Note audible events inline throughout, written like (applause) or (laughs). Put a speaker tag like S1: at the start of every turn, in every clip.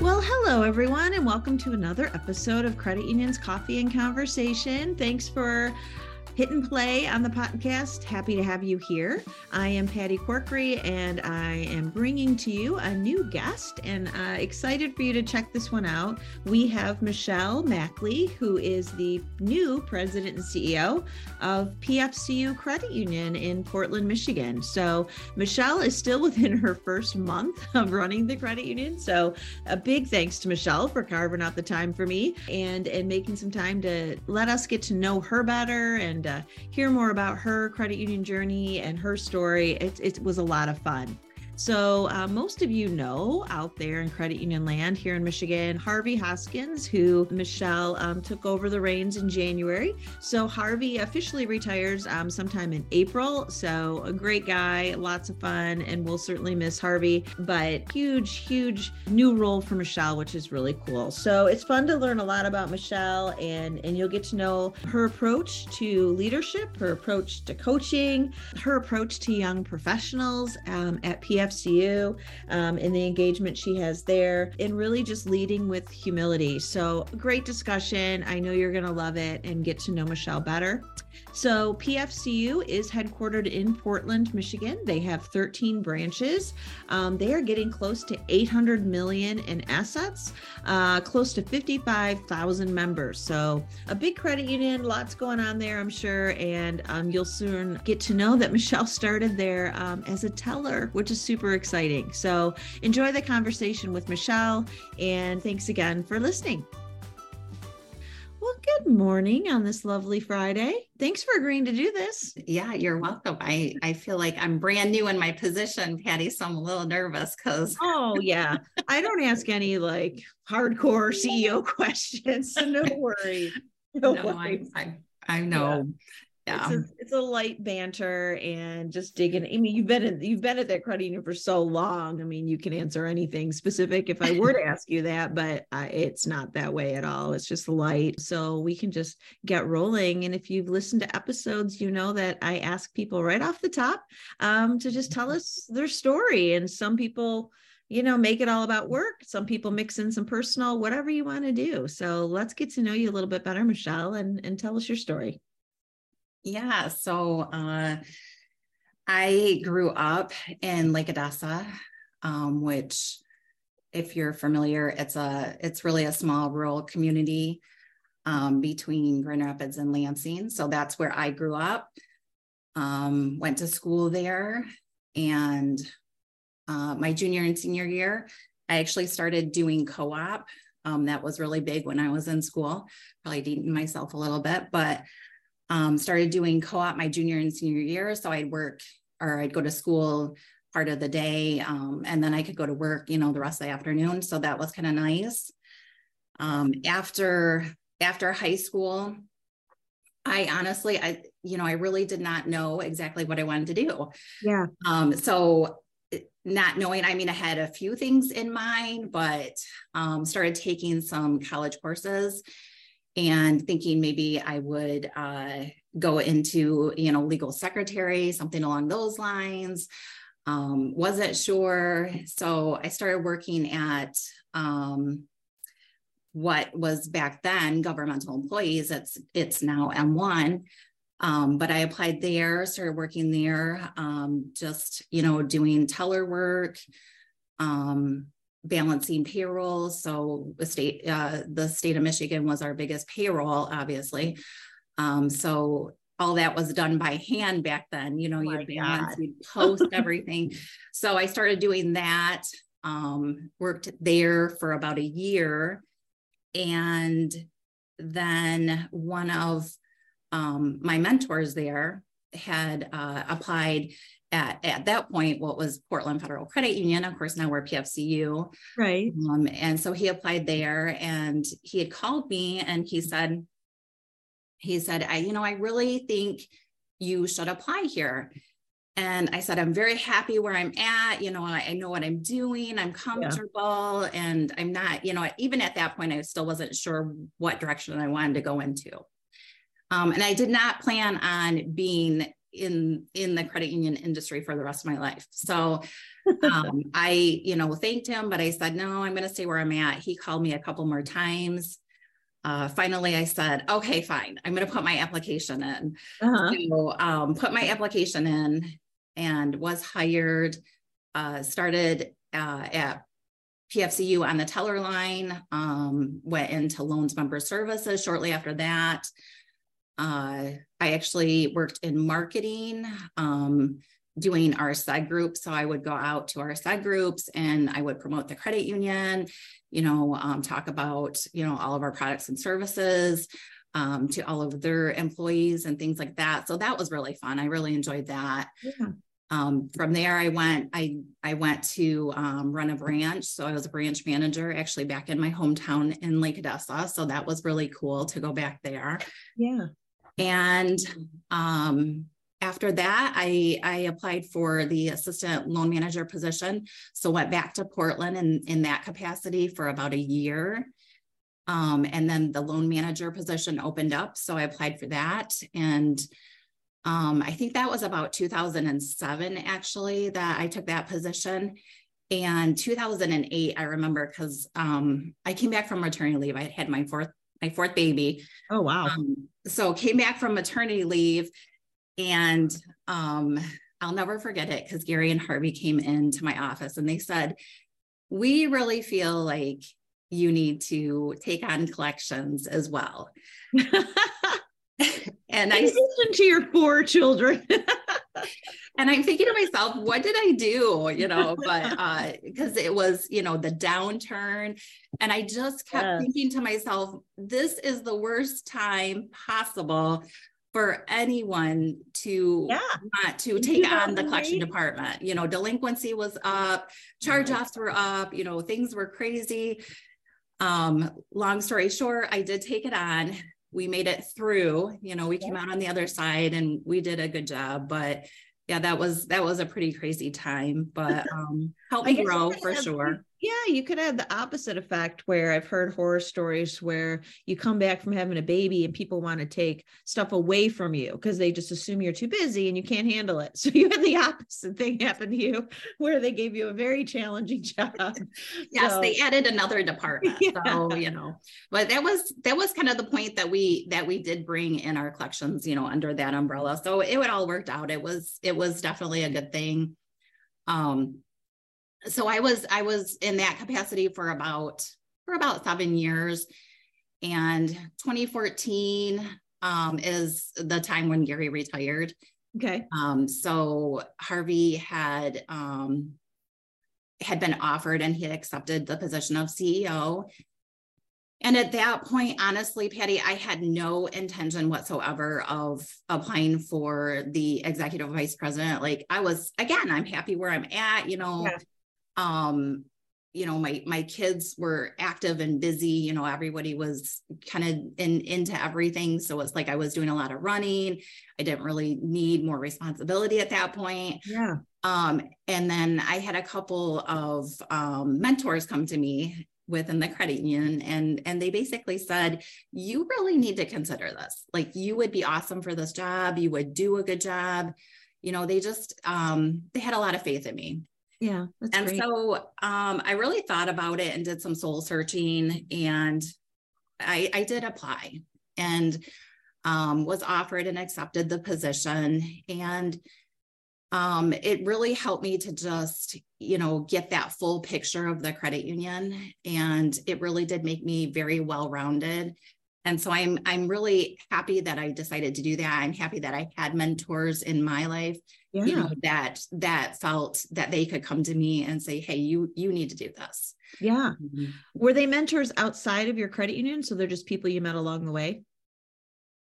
S1: Well, hello, everyone, and welcome to another episode of Credit Union's Coffee and Conversation. Thanks for hit and play on the podcast. Happy to have you here. I am Patty Corkery, and I am bringing to you a new guest, and uh, excited for you to check this one out. We have Michelle Mackley, who is the new president and CEO of PFCU Credit Union in Portland, Michigan. So Michelle is still within her first month of running the credit union. So a big thanks to Michelle for carving out the time for me and and making some time to let us get to know her better and hear more about her credit union journey and her story. It, it was a lot of fun. So, uh, most of you know out there in credit union land here in Michigan, Harvey Hoskins, who Michelle um, took over the reins in January. So, Harvey officially retires um, sometime in April. So, a great guy, lots of fun, and we'll certainly miss Harvey. But huge, huge new role for Michelle, which is really cool. So, it's fun to learn a lot about Michelle, and, and you'll get to know her approach to leadership, her approach to coaching, her approach to young professionals um, at PF FCU um, and the engagement she has there, and really just leading with humility. So, great discussion. I know you're going to love it and get to know Michelle better. So, PFCU is headquartered in Portland, Michigan. They have 13 branches. Um, they are getting close to 800 million in assets, uh, close to 55,000 members. So, a big credit union, lots going on there, I'm sure. And um, you'll soon get to know that (laughs) Michelle started there um, as a teller, which is super exciting. So, enjoy the conversation with Michelle. And thanks again for listening. Well, good morning on this lovely Friday. Thanks for agreeing to do this.
S2: Yeah, you're welcome. I I feel like I'm brand new in my position, Patty, so I'm a little nervous because
S1: Oh yeah. I don't ask any like hardcore CEO (laughs) questions, so no (laughs) worry.
S2: No, no I, I, I know. Yeah
S1: yeah. It's a, it's a light banter and just digging. I mean, you've been in, you've been at that credit union for so long. I mean, you can answer anything specific if I were to ask you that, but uh, it's not that way at all. It's just light, so we can just get rolling. And if you've listened to episodes, you know that I ask people right off the top um, to just tell us their story. And some people you know, make it all about work. Some people mix in some personal, whatever you want to do. So let's get to know you a little bit better, Michelle, and, and tell us your story.
S2: Yeah. So uh, I grew up in Lake Odessa, um, which, if you're familiar, it's a it's really a small rural community um, between Grand Rapids and Lansing. So that's where I grew up. Um, went to school there, and uh, my junior and senior year, I actually started doing co-op. Um, that was really big when I was in school. Probably dating myself a little bit, but um, started doing co-op my junior and senior year. So I'd work or I'd go to school part of the day um, and then I could go to work, you know, the rest of the afternoon. So that was kind of nice. Um, after after high school, I honestly, I you know, I really did not know exactly what I wanted to do.
S1: Yeah.
S2: Um, so not knowing, I mean, I had a few things in mind, but um, started taking some college courses and thinking maybe I would uh, go into, you know, legal secretary, something along those lines. Um, wasn't sure. So I started working at um, what was back then governmental employees. It's it's now M1. Um, but I applied there, started working there, um, just you know, doing teller work, um, balancing payroll. So the state, uh, the state of Michigan was our biggest payroll, obviously. Um, so all that was done by hand back then. You know, oh you'd balance, you'd (laughs) post everything. So I started doing that. Um, worked there for about a year, and then one of um, my mentors there had uh, applied at, at that point what was Portland Federal Credit Union. Of course, now we're PFCU.
S1: Right.
S2: Um, and so he applied there and he had called me and he said, he said, I, you know, I really think you should apply here. And I said, I'm very happy where I'm at. You know, I, I know what I'm doing. I'm comfortable. Yeah. And I'm not, you know, even at that point, I still wasn't sure what direction I wanted to go into. Um, and I did not plan on being in in the credit union industry for the rest of my life. So (laughs) um, I, you know, thanked him, but I said, no, I'm going to stay where I'm at. He called me a couple more times. Uh, finally, I said, okay, fine. I'm going to put my application in. Uh-huh. So, um, put my application in and was hired. Uh, started uh, at PFCU on the teller line. Um, went into loans member services shortly after that. Uh, I actually worked in marketing. Um, doing our side groups. So I would go out to our side groups and I would promote the credit union, you know, um, talk about, you know, all of our products and services um, to all of their employees and things like that. So that was really fun. I really enjoyed that. Yeah. Um, from there, I went. I I went to um, run a branch, so I was a branch manager actually back in my hometown in Lake Odessa. So that was really cool to go back there.
S1: Yeah.
S2: And um, after that, I, I applied for the assistant loan manager position. So went back to Portland in, in that capacity for about a year. Um, and then the loan manager position opened up. So I applied for that. And um, I think that was about 2007, actually, that I took that position. And 2008, I remember because um, I came back from maternity leave. I had my fourth my fourth baby.
S1: Oh wow!
S2: Um, so came back from maternity leave and um, I'll never forget it because Gary and Harvey came into my office and they said, We really feel like you need to take on collections as well. (laughs) (laughs)
S1: and I listen to your four children. (laughs)
S2: and I'm thinking to myself, what did I do? You know, but uh, because it was, you know, the downturn. And I just kept yes. thinking to myself, this is the worst time possible for anyone to yeah. want to take on the collection department. You know, delinquency was up, charge offs were up, you know, things were crazy. Um, long story short, I did take it on. We made it through, you know, we yeah. came out on the other side and we did a good job. But yeah, that was that was a pretty crazy time, but um helped me grow for sure
S1: yeah, you could have the opposite effect where I've heard horror stories where you come back from having a baby and people want to take stuff away from you because they just assume you're too busy and you can't handle it. (laughs) So you had the opposite thing happen to you where they gave you a very challenging (laughs) job.
S2: yes, so, they added another department. (laughs) Yeah. So, you know, but that was that was kind of the point that we that we did bring in our collections, you know, under that umbrella. So it would all worked out. It was it was definitely a good thing. Um, so I was I was in that capacity for about for about seven years, and 2014 um, is the time when Gary retired.
S1: Okay.
S2: Um, so Harvey had um, had been offered and he had accepted the position of CEO. And at that point, honestly, Patty, I had no intention whatsoever of applying for the executive vice president. Like I was, again, I'm happy where I'm at, you know, yeah um you know my my kids were active and busy you know everybody was kind of in into everything. So it's like i was doing a lot of running. I didn't really need more responsibility at that point.
S1: Yeah.
S2: Um and then i had a couple of um, mentors come to me within the credit union and and they basically said you really need to consider this. Like you would be awesome for this job. You would do a good job. You know they just um they had a lot of faith in me
S1: yeah.
S2: and great. so um, I really thought about it and did some soul searching and I, I did apply and um, was offered and accepted the position. And um, it really helped me to just, you know, get that full picture of the credit union. And it really did make me very well rounded. And so I'm I'm really happy that I decided to do that. I'm happy that I had mentors in my life yeah. you know that that felt that they could come to me and say hey you you need to do this
S1: yeah mm-hmm. were they mentors outside of your credit union so they're just people you met along the way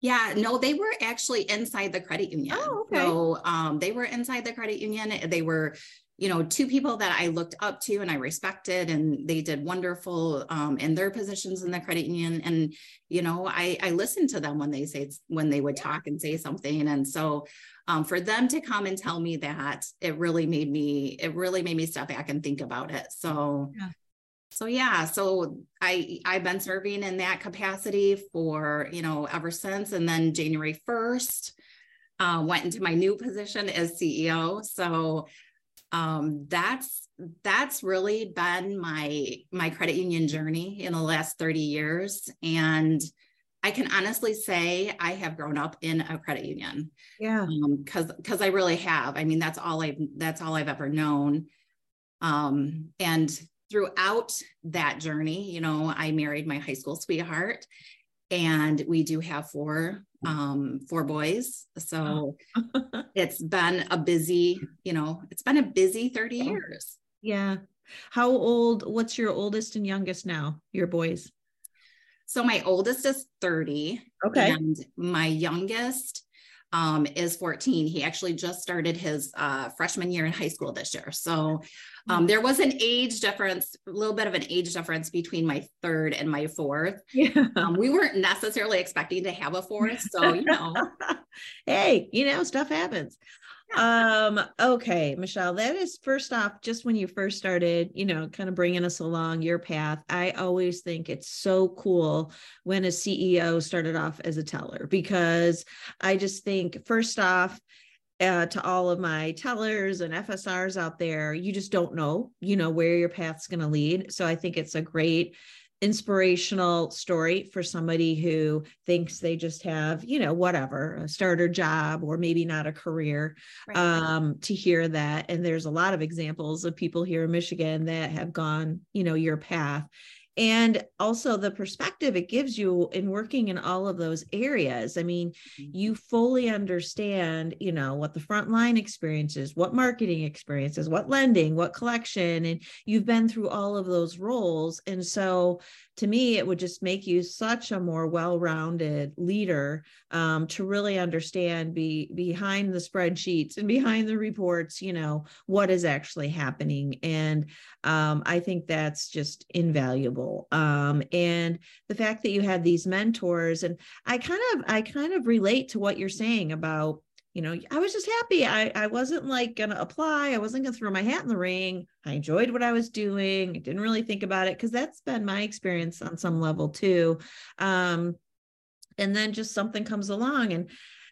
S2: yeah, no, they were actually inside the credit union.
S1: Oh, okay.
S2: So um, they were inside the credit union. They were, you know, two people that I looked up to and I respected, and they did wonderful um, in their positions in the credit union. And you know, I I listened to them when they say when they would talk and say something, and so um, for them to come and tell me that it really made me it really made me step back and think about it so yeah. so yeah so i i've been serving in that capacity for you know ever since and then january 1st uh, went into my new position as CEO. So um, that's that's really been my my credit union journey in the last 30 years. And i can honestly say i have grown up in a credit union.
S1: Yeah.
S2: Because um, because i really have. I mean that's all i've that's all i've ever known. Um, and throughout that journey you know i married my high school sweetheart and we do have four um four boys. So (laughs) it's been a busy you know it's been a busy 30 years.
S1: Yeah. How old what's your oldest and youngest now your boys?
S2: So my oldest is 30
S1: okay.
S2: and my youngest um, is 14. He actually just started his uh, freshman year in high school this year. So um, mm. there was an age difference, a little bit of an age difference between my third and my fourth. Yeah. Um, we weren't necessarily expecting to have a fourth. So, you know, (laughs)
S1: hey, you know, stuff happens um okay michelle that is first off just when you first started you know kind of bringing us along your path i always think it's so cool when a ceo started off as a teller because i just think first off uh, to all of my tellers and FSRs out there, you just don't know, you know, where your path's going to lead. So I think it's a great inspirational story for somebody who thinks they just have you know whatever a starter job or maybe not a career right. um, to hear that and there's a lot of examples of people here in michigan that have gone you know your path and also the perspective it gives you in working in all of those areas i mean mm-hmm. you fully understand you know what the frontline experience is what marketing experiences what lending what collection and you've been through all of those roles and so to me, it would just make you such a more well-rounded leader um, to really understand be behind the spreadsheets and behind the reports, you know, what is actually happening. And um, I think that's just invaluable. Um, and the fact that you had these mentors, and I kind of, I kind of relate to what you're saying about you know, I was just happy. I, I wasn't like going to apply. I wasn't going to throw my hat in the ring. I enjoyed what I was doing. I didn't really think about it because that's been my experience on some level too. Um, and then just something comes along and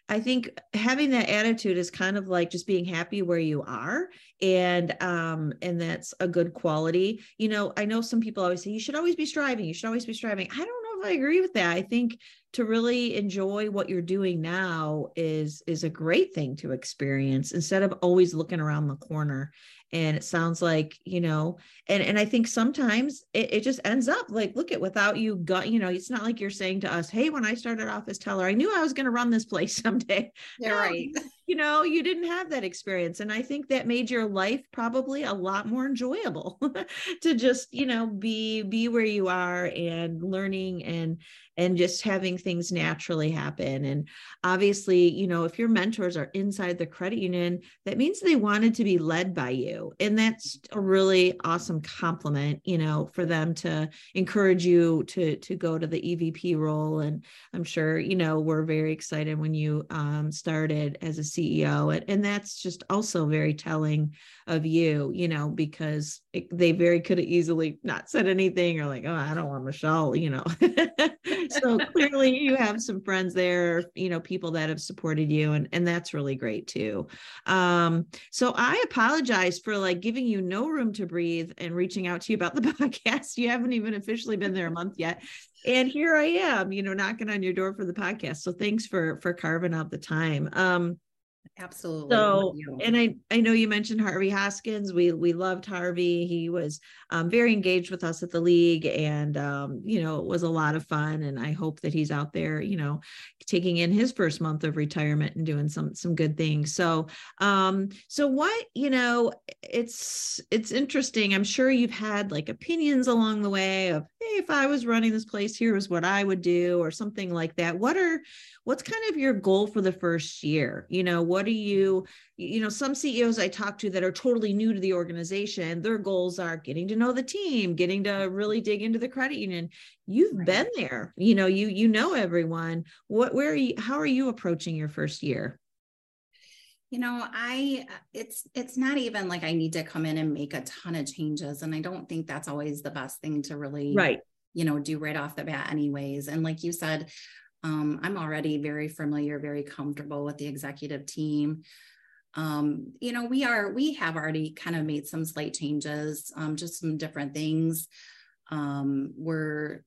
S1: I think having that attitude is kind of like just being happy where you are and um and that's a good quality. You know, I know some people always say you should always be striving, you should always be striving. I don't I agree with that. I think to really enjoy what you're doing now is is a great thing to experience instead of always looking around the corner. And it sounds like you know and and i think sometimes it, it just ends up like look at without you got you know it's not like you're saying to us hey when i started off as teller i knew i was going to run this place (laughs) someday.
S2: Yeah no, right
S1: you know you didn't have that experience. And i think that made your life probably a lot more enjoyable (laughs) to just you know be be where you are and learning and and just having things naturally happen. And obviously you know if your mentors are inside the credit union that means they wanted to be led by you. And that's a really awesome compliment you know for them to encourage you to to go to the evp role. And i'm sure you know we're very excited when you um, started as a ceo and, and that's just also very telling of you you know because it, they very could have easily not said anything or like oh i don't want michelle you know (laughs) so clearly you have some friends there, you know, people that have supported you and and that's really great too. Um so I apologize for like giving you no room to breathe and reaching out to you about the (laughs) podcast. You haven't even officially been there a month yet. And here I am, you know, knocking on your door for the podcast. So thanks for for carving out the time. Um
S2: Absolutely.
S1: So, and I I know you mentioned Harvey Hoskins. We we loved Harvey. He was um, very engaged with us at the league, and um, you know it was a lot of fun. And I hope that he's out there, you know, taking in his first month of retirement and doing some some good things. So, um, so what you know, it's it's interesting. I'm sure you've had like opinions along the way of, hey, if I was running this place, here is what I would do, or something like that. What are what's kind of your goal for the first year? You know what are you you know some ceos i talk to that are totally new to the organization their goals are getting to know the team getting to really dig into the credit union. You've right. been there. You know you you know everyone. What where are you how are you approaching your first year
S2: you know i it's it's not even like i need to come in and make a ton of changes and i don't think that's always the best thing to really
S1: right
S2: you know do right off the bat anyways and like you said Um, I'm already very familiar, very comfortable with the executive team. Um, you know, we are, we have already kind of made some slight changes, um, just some different things. Um, we're,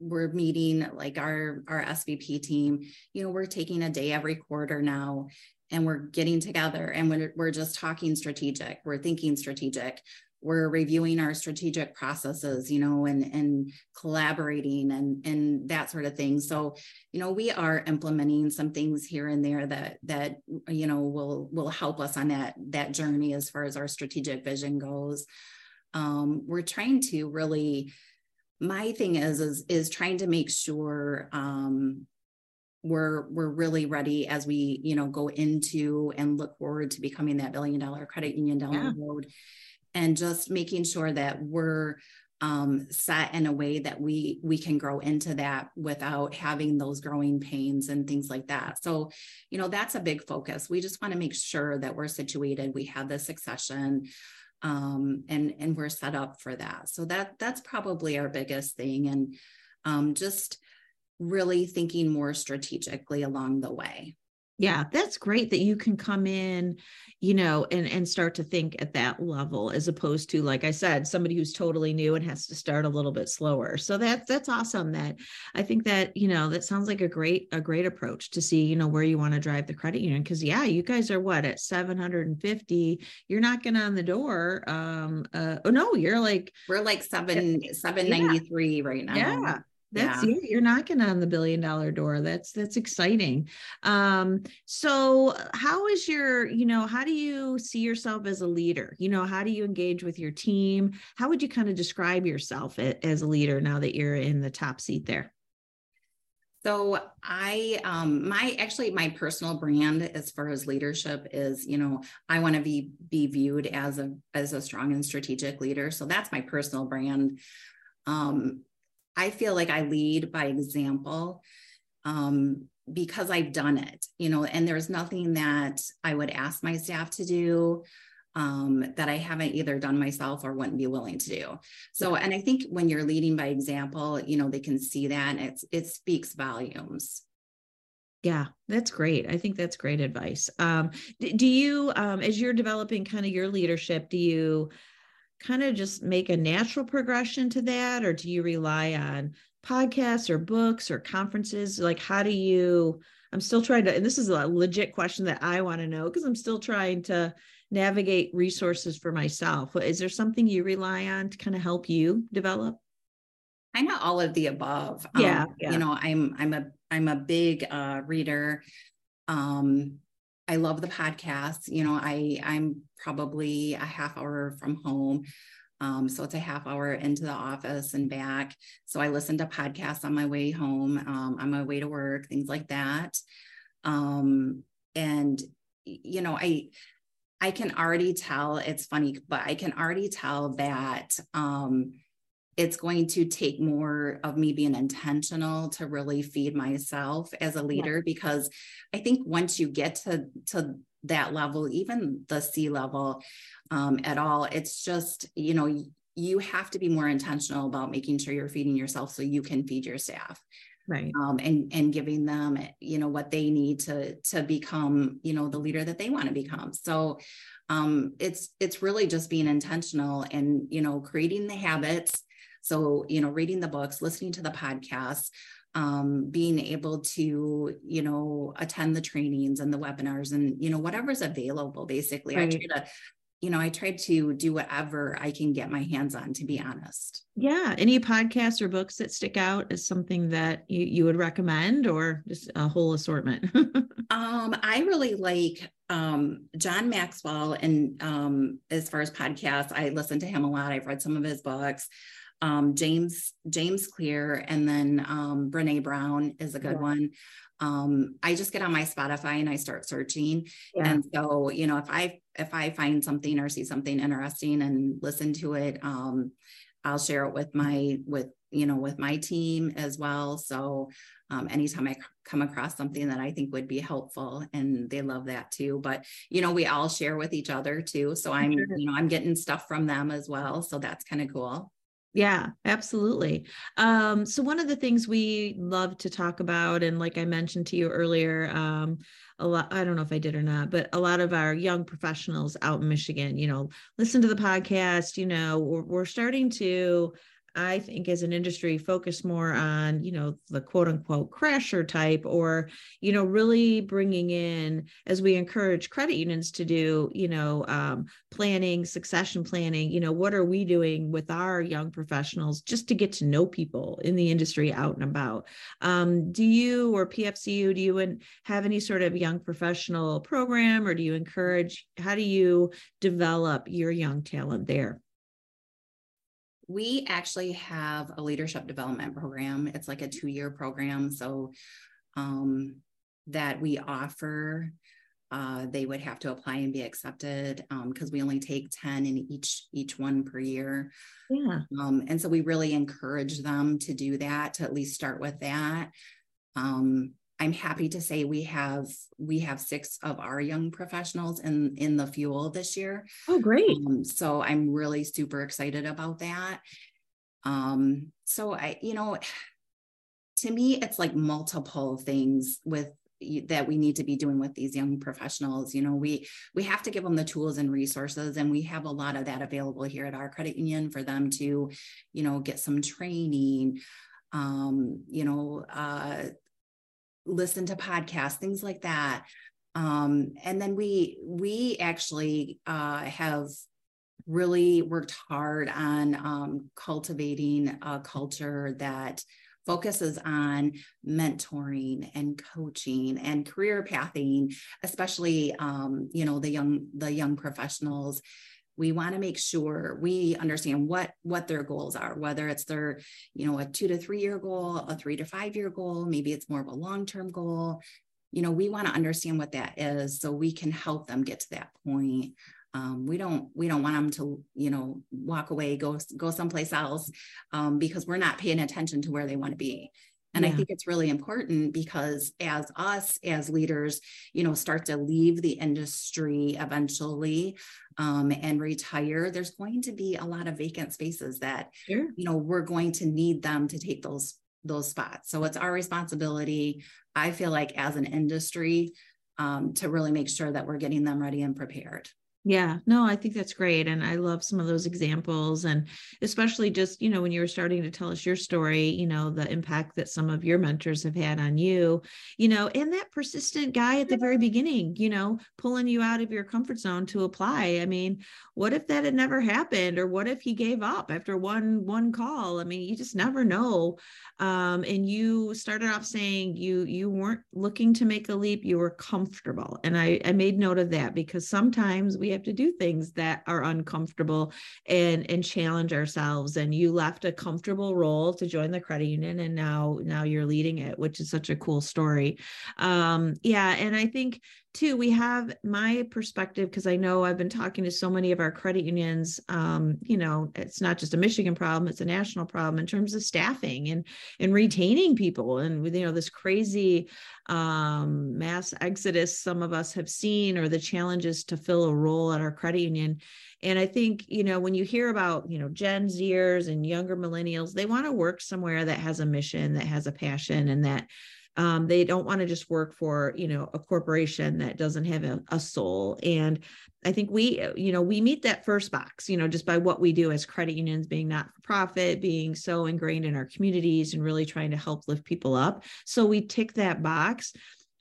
S2: we're meeting like our our SVP team, you know, we're taking a day every quarter now and we're getting together and we're, we're just talking strategic, we're thinking strategic we're reviewing our strategic processes you know and and collaborating and and that sort of thing. So you know we are implementing some things here and there that that you know will will help us on that that journey as far as our strategic vision goes. Um, we're trying to really my thing is is is trying to make sure um, we're we're really ready as we you know go into and look forward to becoming that billion dollar credit union down yeah. the road. And just making sure that we're um, set in a way that we we can grow into that without having those growing pains and things like that. So you know that's a big focus. We just want to make sure that we're situated we have the succession um, and and we're set up for that. So that that's probably our biggest thing. And um, just really thinking more strategically along the way.
S1: Yeah that's great that you can come in you know and and start to think at that level as opposed to like i said somebody who's totally new and has to start a little bit slower. So that's that's awesome that i think that you know that sounds like a great a great approach to see you know where you want to drive the credit union. Because yeah you guys are what at 750 you're knocking on the door um uh oh no you're like
S2: we're like seven 793 yeah. right now.
S1: Yeah that's yeah. you're knocking on the billion dollar door that's that's exciting um so how is your you know how do you see yourself as a leader you know how do you engage with your team how would you kind of describe yourself as a leader now that you're in the top seat there
S2: so I um my actually my personal brand as far as leadership is, you know, I want to be be viewed as a as a strong and strategic leader. So that's my personal brand. Um I feel like I lead by example um, because I've done it, you know, and there's nothing that I would ask my staff to do um, that I haven't either done myself or wouldn't be willing to do. So, and I think when you're leading by example, you know, they can see that and it's, it speaks volumes.
S1: Yeah, that's great. I think that's great advice. Um, do you, um, as you're developing kind of your leadership, do you kind of just make a natural progression to that? Or do you rely on podcasts or books or conferences? Like how do you i'm still trying to and this is a legit question that i want to know because i'm still trying to navigate resources for myself. Is there something you rely on to kind of help you develop?
S2: Kind of all of the above.
S1: Yeah, um, yeah,
S2: you know i'm i'm a i'm a big uh reader. Um I love the podcast. You know, I I'm probably a half hour from home. Um, so it's a half hour into the office and back. So I listen to podcasts on my way home, um, on my way to work, things like that. Um, and you know, I I can already tell it's funny, but I can already tell that um it's going to take more of me being intentional to really feed myself as a leader yeah. because i think once you get to to that level even the c level um, at all it's just you know you have to be more intentional about making sure you're feeding yourself so you can feed your staff.
S1: Right.
S2: Um, and and giving them you know what they need to to become you know the leader that they want to become. So um, it's it's really just being intentional and you know creating the habits so, you know, reading the books, listening to the podcasts, um, being able to, you know, attend the trainings and the webinars and, you know, whatever's available, basically. Right. I try to, you know, I try to do whatever I can get my hands on, to be honest.
S1: Yeah. Any podcasts or books that stick out as something that you, you would recommend or just a whole assortment? (laughs)
S2: um, I really like um, John Maxwell. And um, as far as podcasts, I listen to him a lot. I've read some of his books um, James James Clear, and then um, Brene Brown is a good yeah. one. Um, I just get on my Spotify and I start searching, yeah. and so you know if I if I find something or see something interesting and listen to it, um, I'll share it with my with you know with my team as well. So um, anytime I come across something that I think would be helpful, and they love that too. But you know we all share with each other too, so I'm you know I'm getting stuff from them as well. So that's kind of cool.
S1: Yeah, absolutely. Um, so one of the things we love to talk about, and like I mentioned to you earlier, um, a lot, I don't know if I did or not, but a lot of our young professionals out in Michigan, you know, listen to the podcast, you know, we're, we're starting to I think as an industry focus more on, you know, the quote unquote crasher type or, you know, really bringing in as we encourage credit unions to do, you know, um, planning, succession planning, you know, what are we doing with our young professionals just to get to know people in the industry out and about? Um, do you or PFCU, do you have any sort of young professional program or do you encourage, how do you develop your young talent there?
S2: We actually have a leadership development program. It's like a two year program. So, um, that we offer. Uh, they would have to apply and be accepted because um, we only take 10 in each each one per year yeah um, and so we really encourage them to do that to at least start with that um, I'm happy to say we have we have six of our young professionals in in the fuel this year.
S1: Oh, great!
S2: Um, so I'm really super excited about that. Um, so I, you know, to me, it's like multiple things with that we need to be doing with these young professionals you know we we have to give them the tools and resources and we have a lot of that available here at our credit union for them to you know get some training um, you know uh, listen to podcasts, things like that. Um, and then we we actually uh, have really worked hard on um, cultivating a culture that focuses on mentoring and coaching and career pathing especially um, you know the young the young professionals we want to make sure we understand what what their goals are whether it's their you know a two to three year goal a three to five year goal maybe it's more of a long term goal. You know we want to understand what that is so we can help them get to that point. Um, we don't we don't want them to you know walk away go go someplace else um, because we're not paying attention to where they want to be and yeah. I think it's really important because as us as leaders, you know, start to leave the industry eventually um, and retire, there's going to be a lot of vacant spaces that, sure. you know, we're going to need them to take those those spots. So it's our responsibility, I feel like, as an industry, um, to really make sure that we're getting them ready and prepared.
S1: Yeah, no, I think that's great. And I love some of those examples. And especially just, you know, when you were starting to tell us your story, you know, the impact that some of your mentors have had on you, you know, and that persistent guy at the very beginning, you know, pulling you out of your comfort zone to apply. I mean, what if that had never happened? Or what if he gave up after one one call? I mean, you just never know. Um, and you started off saying you you weren't looking to make a leap, you were comfortable. And I, I made note of that because sometimes we have to do things that are uncomfortable and and challenge ourselves. And you left a comfortable role to join the credit union and now now you're leading it which is such a cool story. Um yeah and i think too we have my perspective because i know i've been talking to so many of our credit unions um, you know it's not just a michigan problem it's a national problem in terms of staffing and and retaining people and with you know this crazy um, mass exodus some of us have seen or the challenges to fill a role at our credit union. And i think you know when you hear about you know gen zers and younger millennials they want to work somewhere that has a mission that has a passion and that um, they don't want to just work for you know a corporation that doesn't have a, a soul and i think we you know we meet that first box you know just by what we do as credit unions being not for profit being so ingrained in our communities and really trying to help lift people up. So we tick that box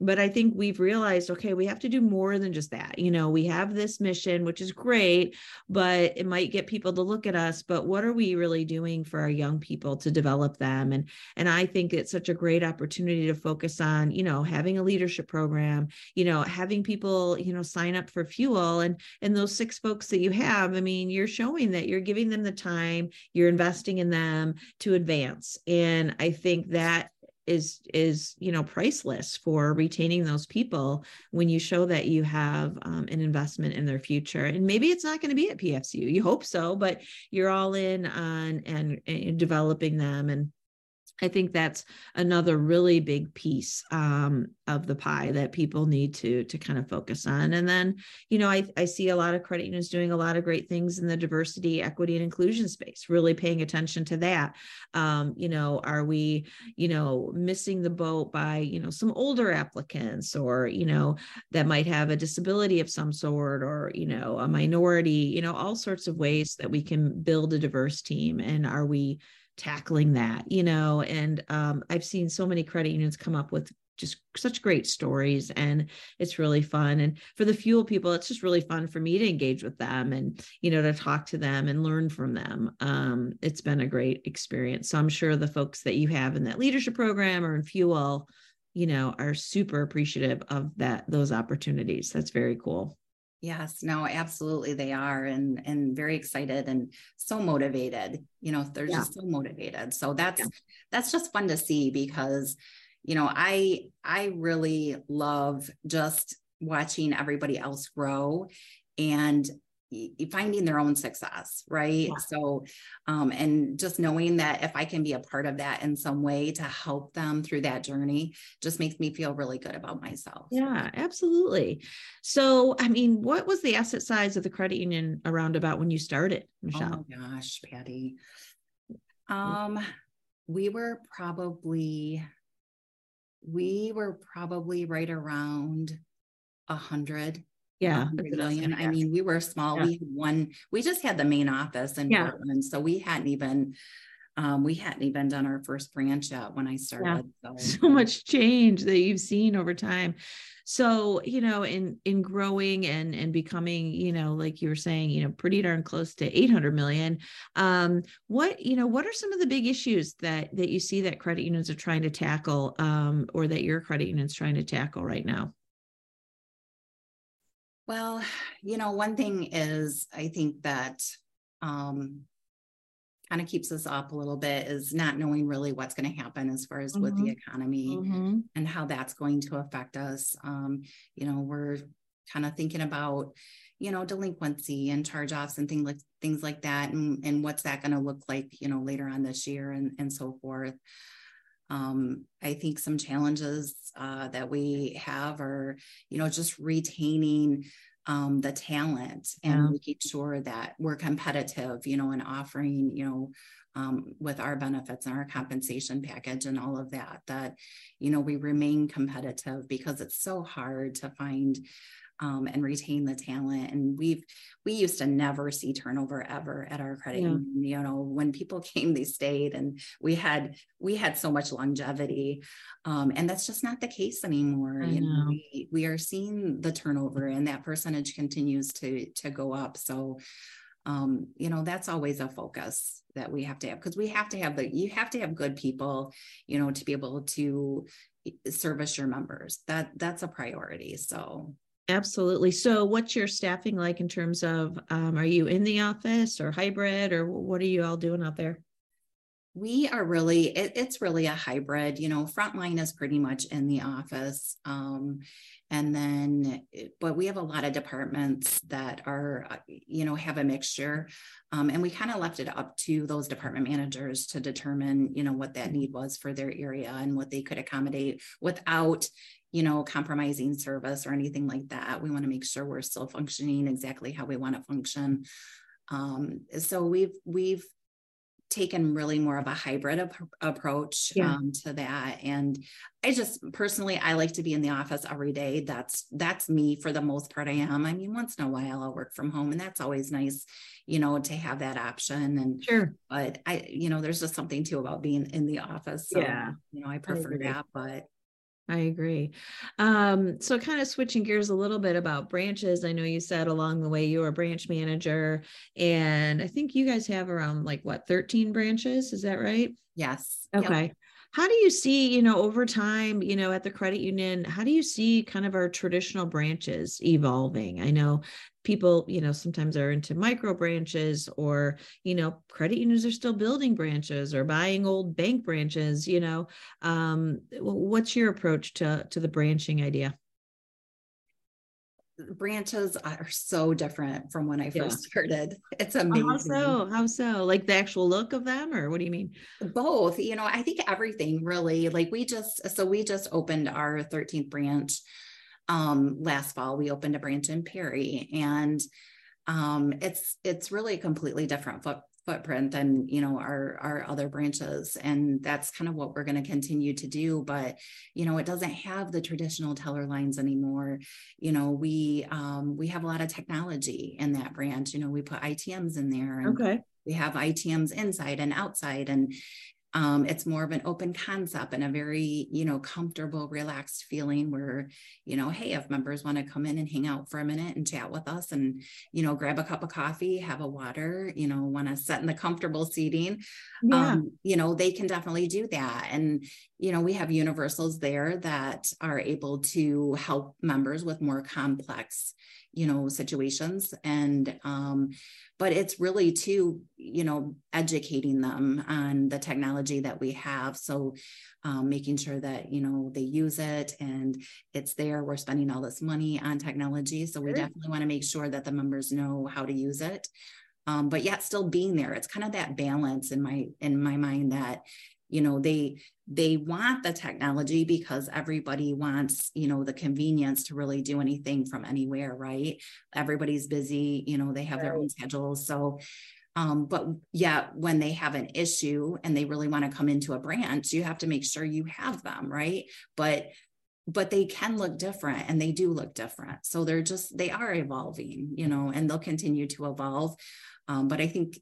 S1: but i think we've realized okay we have to do more than just that you know we have this mission which is great but it might get people to look at us but what are we really doing for our young people to develop them? And and i think it's such a great opportunity to focus on you know having a leadership program you know having people you know sign up for fuel and and those six folks that you have i mean you're showing that you're giving them the time you're investing in them to advance. And i think that is is you know priceless for retaining those people when you show that you have um, an investment in their future. And maybe it's not going to be at pfcu you hope so but you're all in on and, and developing them and I think that's another really big piece um, of the pie that people need to to kind of focus on. And then, you know, I, I see a lot of credit unions doing a lot of great things in the diversity, equity, and inclusion space. Really paying attention to that. Um, you know, are we, you know, missing the boat by you know some older applicants, or you know, that might have a disability of some sort, or you know, a minority. You know, all sorts of ways that we can build a diverse team. And are we tackling that you know and um, i've seen so many credit unions come up with just such great stories and it's really fun and for the fuel people it's just really fun for me to engage with them and you know to talk to them and learn from them. Um, it's been a great experience. So i'm sure the folks that you have in that leadership program or in fuel you know are super appreciative of that those opportunities. That's very cool
S2: Yes, no, absolutely they are and and very excited and so motivated. You know, they're yeah. just so motivated. So that's yeah. that's just fun to see because you know, I I really love just watching everybody else grow and finding their own success right? Yeah. so um and just knowing that if i can be a part of that in some way to help them through that journey just makes me feel really good about myself.
S1: Yeah absolutely. So i mean what was the asset size of the credit union around about when you started michelle?
S2: oh gosh patty. Um we were probably we were probably right around a hundred
S1: yeah
S2: million. I mean, we were small. Yeah. We had one, we just had the main office in yeah. Portland. So we hadn't even um, we hadn't even done our first branch yet when I started.
S1: Yeah. So. (laughs) so much change that you've seen over time. So, you know, in in growing and and becoming, you know, like you were saying, you know, pretty darn close to 800 million. Um, what, you know, what are some of the big issues that that you see that credit unions are trying to tackle um, or that your credit union's trying to tackle right now?
S2: Well, you know, one thing is I think that um, kind of keeps us up a little bit is not knowing really what's going to happen as far as mm-hmm. with the mm-hmm. economy mm-hmm. and how that's going to affect us. Um, you know, we're kind of thinking about, you know, delinquency and charge offs and things like things like that, and, and what's that going to look like, you know, later on this year and and so forth. Um, I think some challenges uh, that we have are, you know, just retaining um, the talent and yeah. making sure that we're competitive, you know, and offering, you know, um, with our benefits and our compensation package and all of that, that, you know, we remain competitive because it's so hard to find um, and retain the talent. And we've we used to never see turnover ever at our credit yeah. union. You know, when people (laughs) came, they stayed, and we had we had so much longevity, um, and that's just not the case anymore. You know. know, we we are seeing the turnover, and that percentage continues to to go up. So um, you know that's always a focus that we have to have because we have to have the you have to have good people you know to be able to service your members that that's a priority so
S1: Absolutely. So, what's your staffing like in terms of um, are you in the office or hybrid or what are you all doing out there?
S2: We are really, it, it's really a hybrid. You know, frontline is pretty much in the office. Um, and then, but we have a lot of departments that are, uh, you know, have a mixture. Um, and we kind of left it up to those department managers to determine, you know, what that need was for their area and what they could accommodate without, you know, compromising service or anything like that. We want to make sure we're still functioning exactly how we want to function. Um, so we've we've taken really more of a hybrid ap- approach yeah. um, to that. And i just personally i like to be in the office every day. That's that's me for the most part. I am. I mean once in a while i'll work from home and that's always nice you know to have that option. And
S1: sure.
S2: but i you know there's just something too about being in the office. So,
S1: yeah.
S2: you know i prefer I that but
S1: I agree. Um, so, kind of switching gears a little bit about branches. I know you said along the way you were a branch manager, and I think you guys have around like what 13 branches. Is that right?
S2: Yes.
S1: Okay. Yep how do you see you know over time you know at the credit union how do you see kind of our traditional branches evolving i know people you know sometimes are into micro branches or you know credit unions are still building branches or buying old bank branches you know um, what's your approach to to the branching idea
S2: branches are so different from when I first yeah. started. It's amazing.
S1: How so? How so? Like the actual look of them, or what do you mean?
S2: Both. You know, I think everything really. Like we just so we just opened our 13th branch um last fall. We opened a branch in Perry, and um it's it's really a completely different foot footprint than you know our our other branches. And that's kind of what we're going to continue to do. But you know it doesn't have the traditional teller lines anymore. You know we um we have a lot of technology in that branch. You know we put itms in there
S1: okay.
S2: we have itms inside and outside and um, it's more of an open concept and a very you know comfortable relaxed feeling where you know hey if members want to come in and hang out for a minute and chat with us and you know grab a cup of coffee have a water you know want to sit in the comfortable seating yeah. um, you know they can definitely do that and you know we have universals there that are able to help members with more complex you know situations. And um but it's really to you know educating them on the technology that we have. So um, making sure that you know they use it and it's there. We're spending all this money on technology. So we definitely want to make sure that the members know how to use it. Um, but yet still being there. It's kind of that balance in my in my mind that you know they they want the technology because everybody wants you know the convenience to really do anything from anywhere right? Everybody's busy you know they have right. their own schedules. So um, but yeah when they have an issue and they really want to come into a branch you have to make sure you have them right? But but they can look different and they do look different. So they're just they are evolving you know and they'll continue to evolve. Um, but i think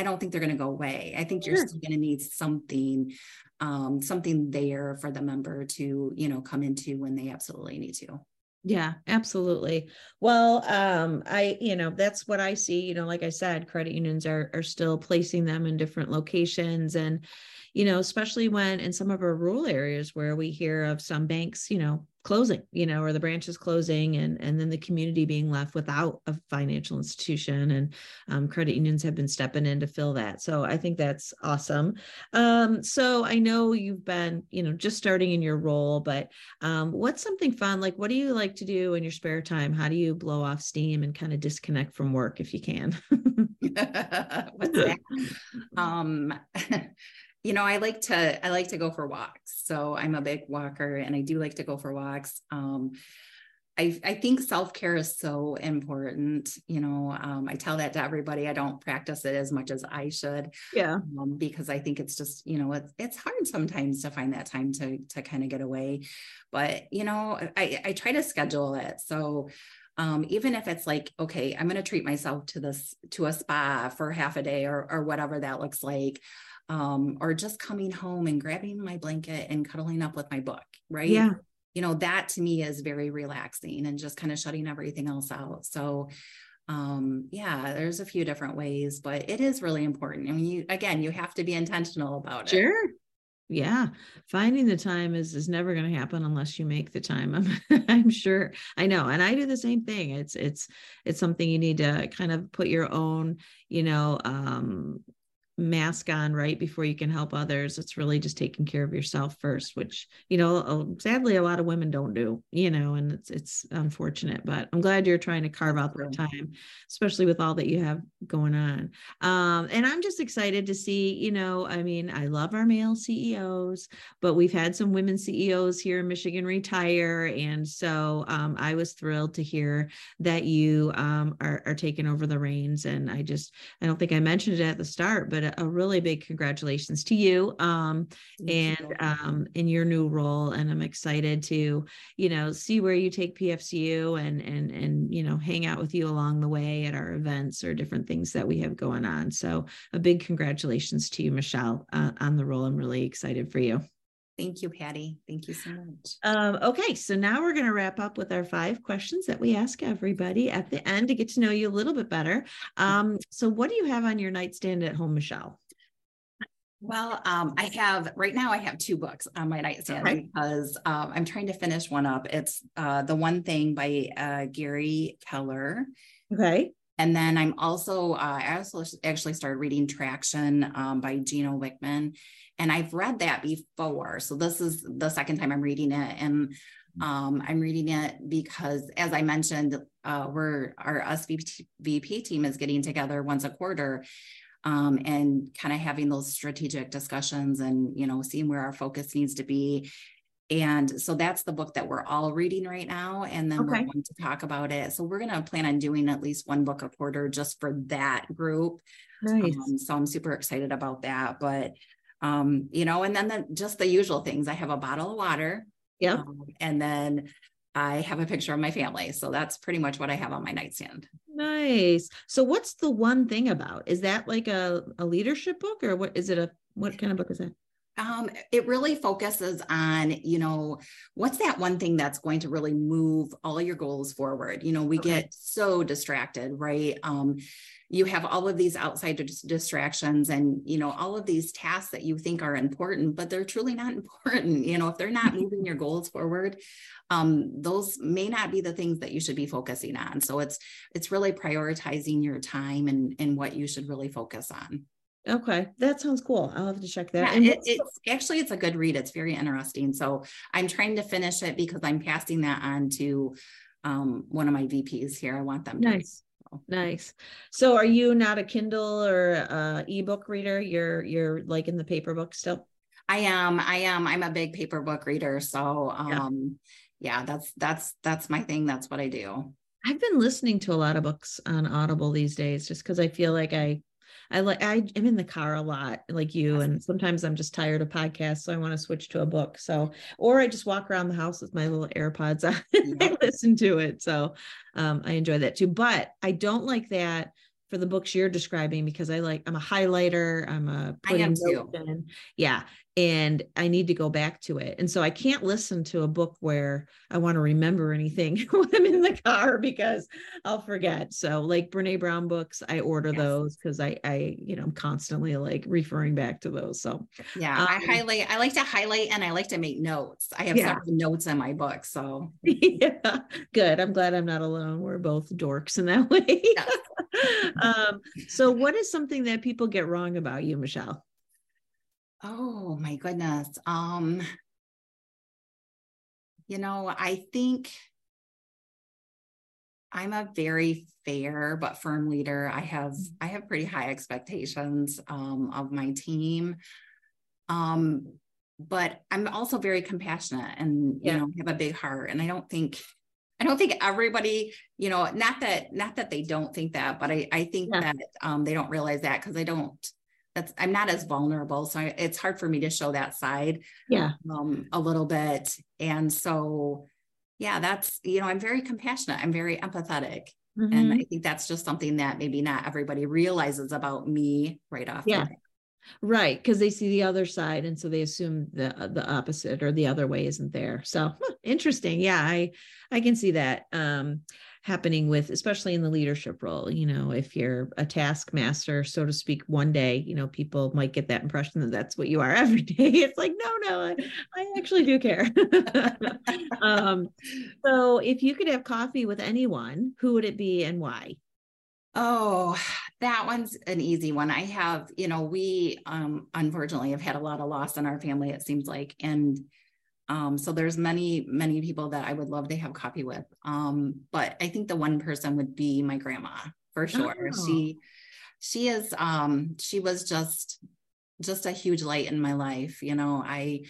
S2: I don't think they're going to go away. I think you're sure. still going to need something, um, something there for the member to, you know, come into when they absolutely need to.
S1: Yeah, absolutely. Well, um, I, you know, that's what I see. You know, like I said, credit unions are are still placing them in different locations, and you know, especially when in some of our rural areas where we hear of some banks, you know, closing you know or the branches closing and and then the community being left without a financial institution and um, credit unions have been stepping in to fill that. So i think that's awesome. Um, so i know you've been you know just starting in your role but um, what's something fun? Like what do you like to do in your spare time? How do you blow off steam and kind of disconnect from work if you can? (laughs) (laughs)
S2: What's that? Um (laughs) you know, I like to I like to go for walks. So I'm a big walker and I do like to go for walks. Um, I, I think self-care is so important. You know, um, I tell that to everybody. I don't practice it as much as I should.
S1: Yeah.
S2: Um, because I think it's just, you know, it's, it's hard sometimes to find that time to, to kind of get away. But, you know, I, I try to schedule it. So um, even if it's like, okay, I'm going to treat myself to this, to a spa for half a day or, or whatever that looks like um, or just coming home and grabbing my blanket and cuddling up with my book, right?
S1: Yeah.
S2: You know, that to me is very relaxing and just kind of shutting everything else out. So, um, yeah, there's a few different ways, but it is really important. I mean, you, again, you have to be intentional about
S1: it. Sure yeah finding the time is is never going to happen unless you make the time I'm, (laughs) I'm sure i know and i do the same thing it's it's it's something you need to kind of put your own you know um mask on right before you can help others. It's really just taking care of yourself first which you know sadly a lot of women don't do you know and it's it's unfortunate but i'm glad you're trying to carve out that time especially with all that you have going on. Um, and i'm just excited to see you know i mean i love our male ceos but we've had some women ceos here in michigan retire. And so um, i was thrilled to hear that you um, are, are taking over the reins. And i just i don't think i mentioned it at the start but a, really big congratulations to you um, and um, in your new role. And I'm excited to, you know, see where you take PFCU and and and you know hang out with you along the way at our events or different things that we have going on. So a big congratulations to you, Michelle, uh, on the role. I'm really excited for you.
S2: Thank you, Patty. Thank you so much.
S1: Um, okay, so now we're going to wrap up with our five questions that we ask everybody at the end to get to know you a little bit better. Um, so, what do you have on your nightstand at home, Michelle?
S2: Well, um, I have right now. I have two books on my nightstand okay. because um, I'm trying to finish one up. It's uh, the one thing by uh, Gary Keller.
S1: Okay.
S2: And then I'm also uh, I also actually started reading Traction um, by Gino Wickman, and I've read that before. So this is the second time I'm reading it, and Um, I'm reading it because, as I mentioned, uh, we're our SVP team is getting together once a quarter, um, and kind of having those strategic discussions and you know seeing where our focus needs to be and so that's the book that we're all reading right now and then okay. we're going to talk about it so we're going to plan on doing at least one book a quarter just for that group nice. Um, so i'm super excited about that but um you know and then the, just the usual things. I have a bottle of water
S1: yeah. um,
S2: and then i have a picture of my family. So that's pretty much what i have on my nightstand.
S1: Nice. So what's the one thing about? Is that like a, a leadership book or what is it a what kind of book is that
S2: um, it really focuses on, you know, what's that one thing that's going to really move all your goals forward? You know, we okay. get so distracted, right? Um, you have all of these outside distractions and you know all of these tasks that you think are important but they're truly not (laughs) important you know if they're not (laughs) moving your goals forward um, those may not be the things that you should be focusing on so it's it's really prioritizing your time and and what you should really focus on
S1: Okay, that sounds cool. I'll have to check that.
S2: Yeah, it, it's actually it's a good read. It's very interesting. So I'm trying to finish it because I'm passing that on to um, one of my VPs here. I want them
S1: nice. To, Nice. So are you not a Kindle or uh ebook reader? You're you're like in the paper book still?
S2: I am. I am. I'm a big paper book reader. So um yeah, yeah that's that's that's my thing. That's what I do.
S1: I've been listening to a lot of books on Audible these days just because I feel like I I like I am in the car a lot like you and sometimes I'm just tired of podcasts so I want to switch to a book so or I just walk around the house with my little AirPods on (laughs) and listen to it so um, I enjoy that too but I don't like that for the books you're describing because I like I'm a highlighter I'm a
S2: I am too.
S1: In. yeah and I need to go back to it. And so I can't listen to a book where I want to remember anything (laughs) when I'm in the car because I'll forget. So like Brene Brown books, I order yes. those because I I you know I'm constantly like referring back to those. So
S2: yeah, um, I highlight I like to highlight and I like to make notes. I have yeah. several notes in my book. So (laughs)
S1: yeah, good. I'm glad I'm not alone. We're both dorks in that (laughs) way. (laughs) um, so what is something that people get wrong about you, Michelle?
S2: Oh my goodness. Um, you know, I think I'm a very fair but firm leader. I have. I have pretty high expectations um, of my team. Um, but I'm also very compassionate and yeah. you know have a big heart. And I don't think I don't think everybody, you know, not that not that they don't think that, but I I think yeah. that um, they don't realize that because I don't that's i'm not as vulnerable so it's hard for me to show that side
S1: yeah.
S2: um, a little bit. And so yeah that's you know i'm very compassionate i'm very empathetic. Mm-hmm. and i think that's just something that maybe not everybody realizes about me right off
S1: yeah right because they see the other side and so they assume the the opposite or the other way isn't there. So interesting. Yeah i i can see that um happening with especially in the leadership role you know if you're a taskmaster so to speak one day you know people might get that impression that that's what you are (laughs) every day. It's like no no i, I actually do care. (laughs) Um, so if you could have coffee with anyone who would it be and why
S2: Oh, that one's an easy one. I have, you know, we um unfortunately have had a lot of loss in our family, it seems like. And um, so there's many, many people that I would love to have coffee with. Um, but I think the one person would be my grandma for sure. Oh. She she is um she was just just a huge light in my life. You know, I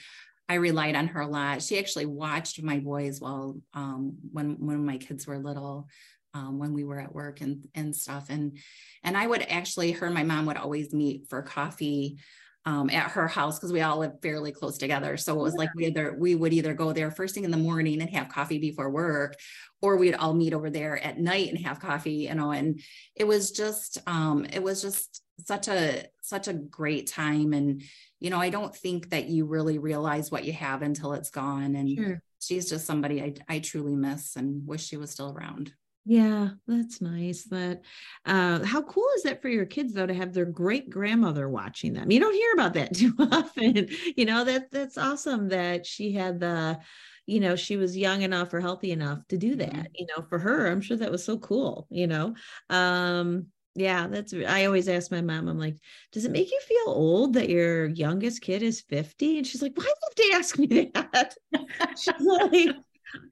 S2: I relied on her a lot. She actually watched my boys while um when when my kids were little. Um, when we were at work and and stuff and and I would actually her and my mom would always meet for coffee um, at her house because we all live fairly close together. So it was yeah. like we either we would either go there first thing in the morning and have coffee before work, or we'd all meet over there at night and have coffee, you know. And it was just um, it was just such a such a great time. And you know, I don't think that you really realize what you have until it's gone. And sure. she's just somebody I I truly miss and wish she was still around.
S1: Yeah, that's nice. That uh how cool is that for your kids though to have their great grandmother watching them? You don't hear about that (laughs) too often. you know, that that's awesome that she had the you know, she was young enough or healthy enough to do that. Mm-hmm. You know, for her, I'm sure that was so cool, you know. Um yeah, that's I always ask my mom, I'm like, does it make you feel old that your youngest kid is 50? And she's like, why do you have to ask me (laughs) that? she's like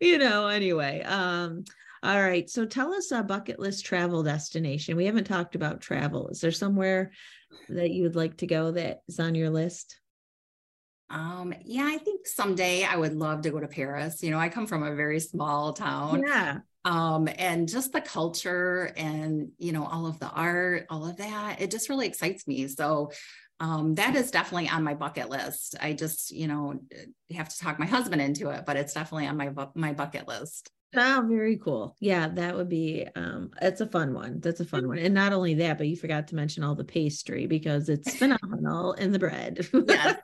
S1: you know, anyway. Um, all right. So tell us a bucket list travel destination. We haven't talked about travel. Is there somewhere that you would like to go that is on your list?
S2: Um, yeah, I think someday I would love to go to Paris. You know, I come from a very small town.
S1: Yeah.
S2: Um, and just the culture and you know, all of the art, all of that, it just really excites me. So um, that is definitely on my bucket list. I just, you know, have to talk my husband into it, but it's definitely on my my bucket list.
S1: Oh, very cool. Yeah, that would be um it's a fun one. That's a fun one. And not only that, but you forgot to mention all the pastry because it's phenomenal in the bread. (laughs)
S2: Yes.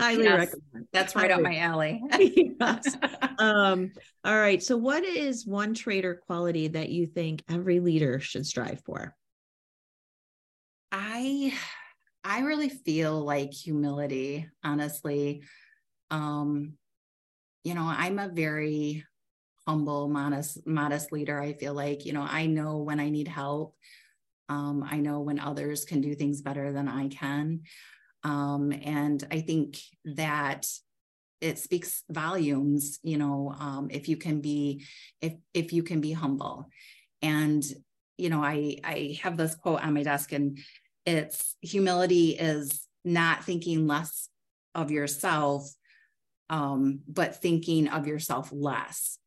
S1: Highly
S2: Yes.
S1: recommend.
S2: That's right up my alley. (laughs)
S1: yes. (laughs) Um, all right. So what is one trait or quality that you think every leader should strive for?
S2: I I really feel like humility, honestly. Um, you know, I'm a very humble, modest, modest leader. I feel like, you know, I know when I need help. Um, I know when others can do things better than I can. Um, and I think that it speaks volumes, you know, um, if you can be, if if you can be humble. And, you know, I I have this quote on my desk and it's humility is not thinking less of yourself um, but thinking of yourself less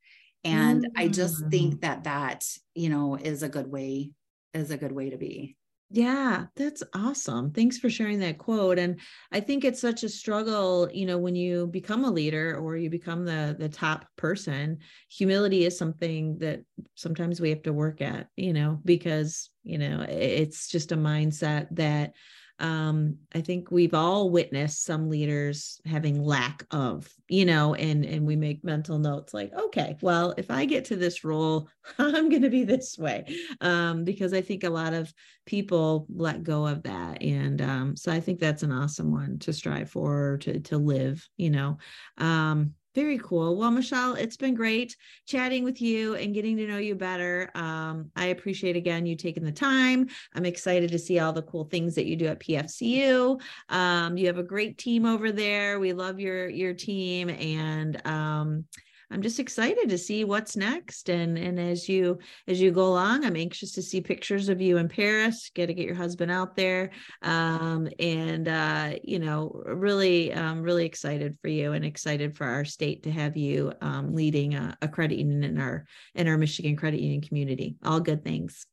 S2: and i just
S1: Mm.
S2: think that that you know is a good way is a good way to be
S1: Yeah, that's awesome. Thanks for sharing that quote. And I think it's such a struggle, you know, when you become a leader or you become the the top person, humility is something that sometimes we have to work at, you know, because, you know, it's just a mindset that um I think we've all witnessed some leaders having lack of, you know, and and we make mental notes like, okay, well, if I get to this role, (laughs) I'm going to be this way. Um because I think a lot of people let go of that and um, so i think that's an awesome one to strive for to to live you know um, very cool. Well michelle it's been great chatting with you and getting to know you better. Um, i appreciate again you taking the time. I'm excited to see all the cool things that you do at pfcu um, you have a great team over there. We love your your team and um, I'm just excited to see what's next. And and as you as you go along, I'm anxious to see pictures of you in Paris. Get to get your husband out there, um, and uh, you know, really, um, really excited for you and excited for our state to have you um, leading a, a credit union in our in our Michigan credit union community. All good things.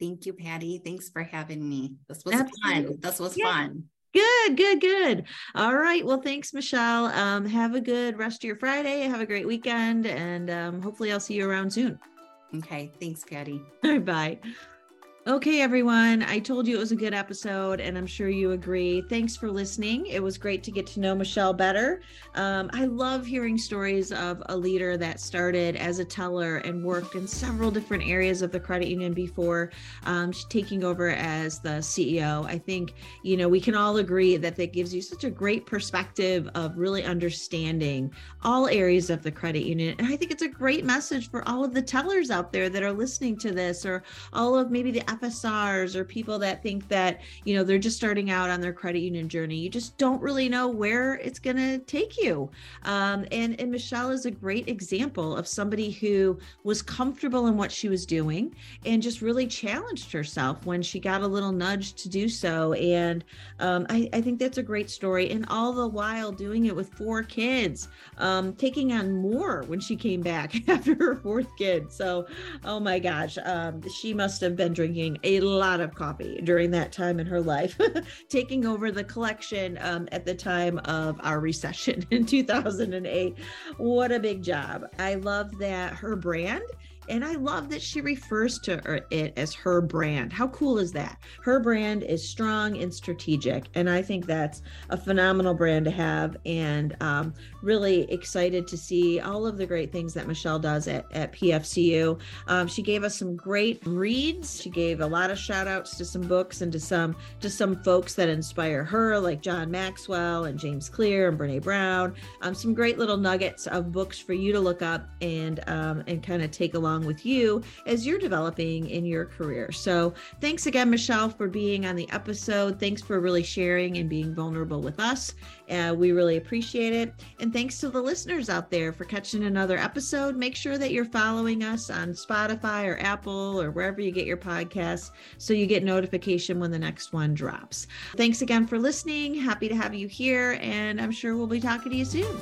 S2: thank you patty thanks for having me this was
S1: Absolutely.
S2: fun this was
S1: Yeah.
S2: fun
S1: Good, good, good. All right. Well, thanks, Michelle. Um, have a good rest of your Friday. Have a great weekend, and um, hopefully, I'll see you around soon.
S2: okay thanks patty (laughs)
S1: Bye. Bye. Okay, everyone. I told you it was a good episode, and I'm sure you agree. Thanks for listening. It was great to get to know Michelle better. Um, I love hearing stories of a leader that started as a teller and worked in several different areas of the credit union before um, taking over as the CEO. I think, you know, we can all agree that that gives you such a great perspective of really understanding all areas of the credit union. And I think it's a great message for all of the tellers out there that are listening to this or all of maybe the FSRs or people that think that, you know, they're just starting out on their credit union journey. You just don't really know where it's going to take you. Um, and, and Michelle is a great example of somebody who was comfortable in what she was doing and just really challenged herself when she got a little nudge to do so. And um, I, I think that's a great story. And all the while doing it with four kids, um, taking on more when she came back (laughs) after her fourth kid. So, oh my gosh, um, she must have been drinking a lot of coffee during that time in her life, (laughs) taking over the collection um, at the time of our recession (laughs) in 2008. What a big job. I love that her brand. And I love that she refers to it as her brand. How cool is that? Her brand is strong and strategic. And I think that's a phenomenal brand to have. And um, really excited to see all of the great things that Michelle does at, at PFCU. Um, she gave us some great reads. She gave a lot of shout outs to some books and to some to some folks that inspire her, like John Maxwell and James Clear and Brene Brown. Um, some great little nuggets of books for you to look up and um, and kind of take along along with you as you're developing in your career. So, thanks again, Michelle, for being on the episode. Thanks for really sharing and being vulnerable with us. Uh, we really appreciate it. And thanks to the listeners out there for catching another episode. Make sure that you're following us on Spotify or Apple or wherever you get your podcasts so you get notification when the next one drops. Thanks again for listening. Happy to have you here, and I'm sure we'll be talking to you soon.